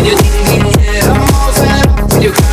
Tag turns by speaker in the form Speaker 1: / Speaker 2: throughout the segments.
Speaker 1: When you, yeah, I'm all fed up. You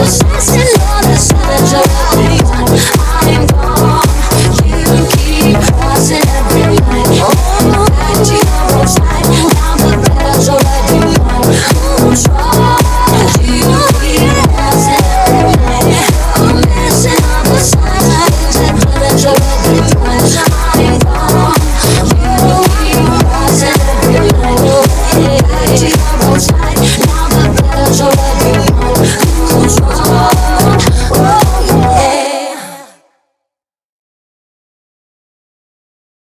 Speaker 2: Jesus.